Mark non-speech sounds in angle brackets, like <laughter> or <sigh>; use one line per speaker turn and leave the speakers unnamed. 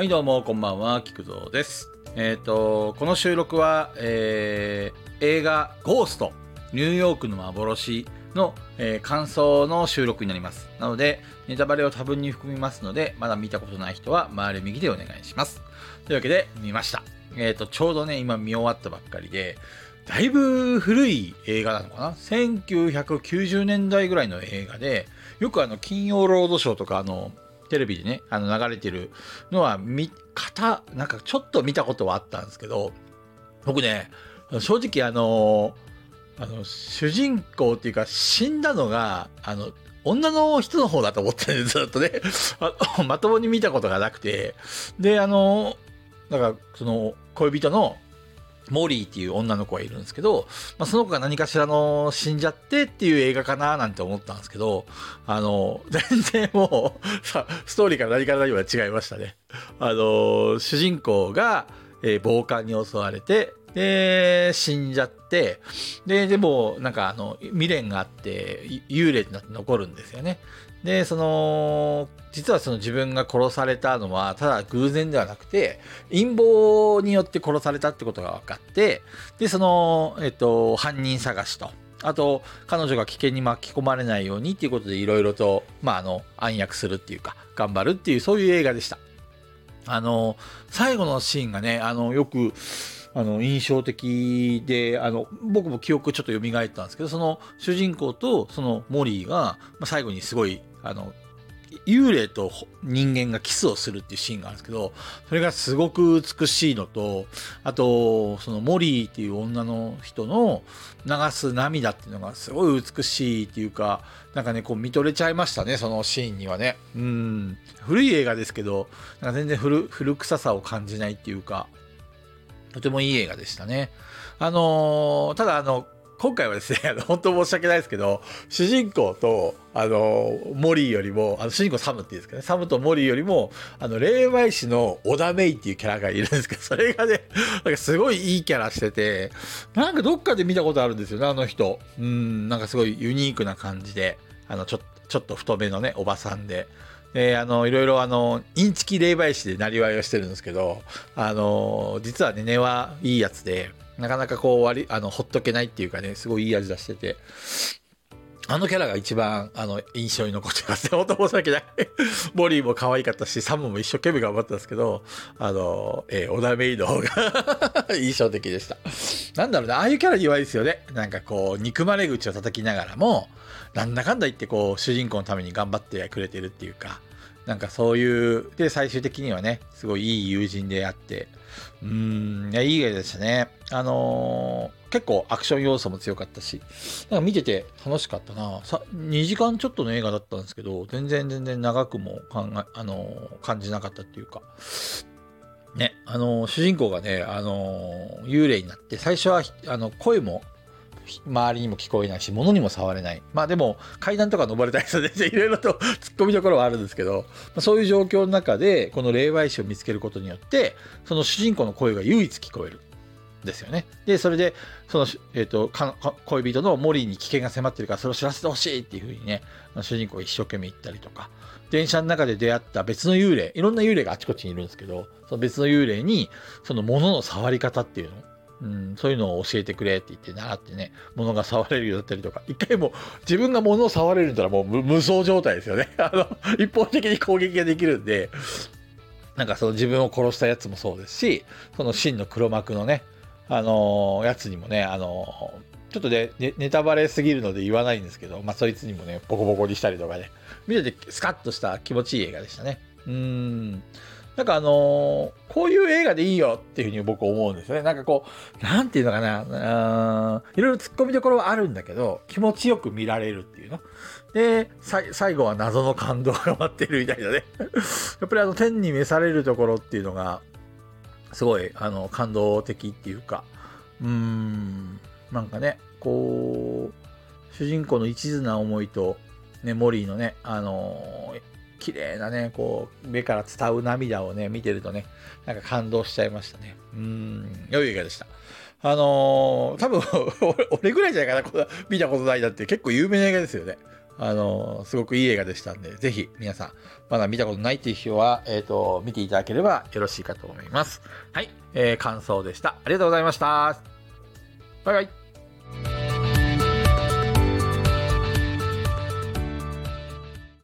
はい、どうも、こんばんは、菊蔵です。えっ、と、この収録は、えー映画、ゴースト、ニューヨークの幻の、えー感想の収録になります。なので、ネタバレを多分に含みますので、まだ見たことない人は、回る右でお願いします。というわけで、見ました。えっ、と、ちょうどね、今見終わったばっかりで、だいぶ古い映画なのかな ?1990 年代ぐらいの映画で、よくあの、金曜ロードショーとか、あの、テレビでね、あの、流れてるのは、見、方、なんかちょっと見たことはあったんですけど、僕ね、正直あの、あの、主人公っていうか、死んだのが、あの、女の人の方だと思ってたん <laughs> ずっとね。あまともに見たことがなくて。で、あの、なんか、その、恋人の、モリーっていう女の子がいるんですけど、まあ、その子が何かしらの死んじゃってっていう映画かななんて思ったんですけど、あの、全然もう、さ、ストーリーから何から何まで違いましたね。あの、主人公が、えー暴漢に襲われて、で、死んじゃって、で、でも、なんかあの、未練があって、幽霊になって残るんですよね。で、その、実はその自分が殺されたのは、ただ偶然ではなくて、陰謀によって殺されたってことが分かって、で、その、えっと、犯人探しと、あと、彼女が危険に巻き込まれないようにっていうことで、いろいろと、まあ、あの、暗躍するっていうか、頑張るっていう、そういう映画でした。あの、最後のシーンがね、あの、よく、あの、印象的で、あの、僕も記憶ちょっと蘇ったんですけど、その主人公とそのモリーが、最後にすごい、あの、幽霊と人間がキスをするっていうシーンがあるんですけど、それがすごく美しいのと、あと、そのモリーっていう女の人の流す涙っていうのがすごい美しいっていうか、なんかね、こう見とれちゃいましたね、そのシーンにはね。うん。古い映画ですけど、なんか全然古古臭さを感じないっていうか、とてもいい映画でしたね。あのーただあの、今回はですね、<laughs> あの本当申し訳ないですけど、主人公と、あのモリーよりも、あの主人公サムっていうんですかね、サムとモリーよりも、あの、霊媒師の小田メイっていうキャラがいるんですけど、<laughs> それがね、なんかすごいいいキャラしてて、なんかどっかで見たことあるんですよね、あの人。うん、なんかすごいユニークな感じで、あの、ちょちょっと太めのね、おばさんで。で、あの、いろいろあの、インチキ霊媒師でなりわいをしてるんですけど、あの、実はね、根はいいやつで、なかなかこう、割、あの、ほっとけないっていうかね、すごいいい味出してて、あのキャラが一番、あの、印象に残ってますね。<laughs> 本当申し訳ない。<laughs> モリーも可愛かったし、サムも一生懸命頑張ったんですけど、あの、えー、オダメイの方が <laughs> 印象的でした。なんだろうな、ああいうキャラに弱いですよね。なんかこう、憎まれ口を叩きながらも、なんだかんだ言ってこう、主人公のために頑張ってくれてるっていうか、なんかそういう、で、最終的にはね、すごいいい友人であって、うーん、いやいい映画でしたね。あのー結構アクション要素も強かったし、なんか見てて楽しかったな。さ2時間ちょっとの映画だったんですけど、全然全然長くも考え、あのー感じなかったっていうか、ね、あのー主人公がね、あの幽霊になって、最初は、あの、声も、周りにも聞こえないし、物にも触れない。まあでも、階段とか登れたりするんで、いろいろと <laughs> 突っ込みどころはあるんですけど、まあ、そういう状況の中で、この霊媒師を見つけることによって、その主人公の声が唯一聞こえる。ですよね。で、それで、その、えっ、と、恋人のモリーに危険が迫ってるから、それを知らせてほしいっていうふうにね、主人公が一生懸命言ったりとか、電車の中で出会った別の幽霊、いろんな幽霊があちこちにいるんですけど、その別の幽霊に、その物の触り方っていうの、うん、そういうのを教えてくれって言って習ってね、物が触れるようになったりとか、一回も自分が物を触れるんだったらもう無双状態ですよね。<laughs> あの、一方的に攻撃ができるんで、なんかその自分を殺したやつもそうですし、その真の黒幕のね、あのーやつにもね、あのーちょっとねネタバレすぎるので言わないんですけど、まあそいつにもね、ボコボコにしたりとかね、見ててスカッとした気持ちいい映画でしたね。うん。なんかあのーこういう映画でいいよっていうふうに僕思うんですよね。なんかこう、なんていうのかな、うーんいろいろ突っ込みどころはあるんだけど、気持ちよく見られるっていうの。で、最後は謎の感動が待ってるみたいなね。<laughs> やっぱりあの天に召されるところっていうのが、すごいあの感動的っていうか、うーん、なんかね、こう、主人公の一途な思いと、ね、モリーのね、あのー綺麗なね、こう、目から伝う涙をね、見てるとね、なんか感動しちゃいましたね。うん、良い映画でした。あのー多分 <laughs> 俺、ぐらいじゃないかな、見たことないなって、結構有名な映画ですよね。あの、すごくいい映画でしたんで、ぜひ皆さん、まだ見たことないっていう人は、えっ、と、見ていただければよろしいかと思います。はい、えー、感想でした。ありがとうございました。バイバイ。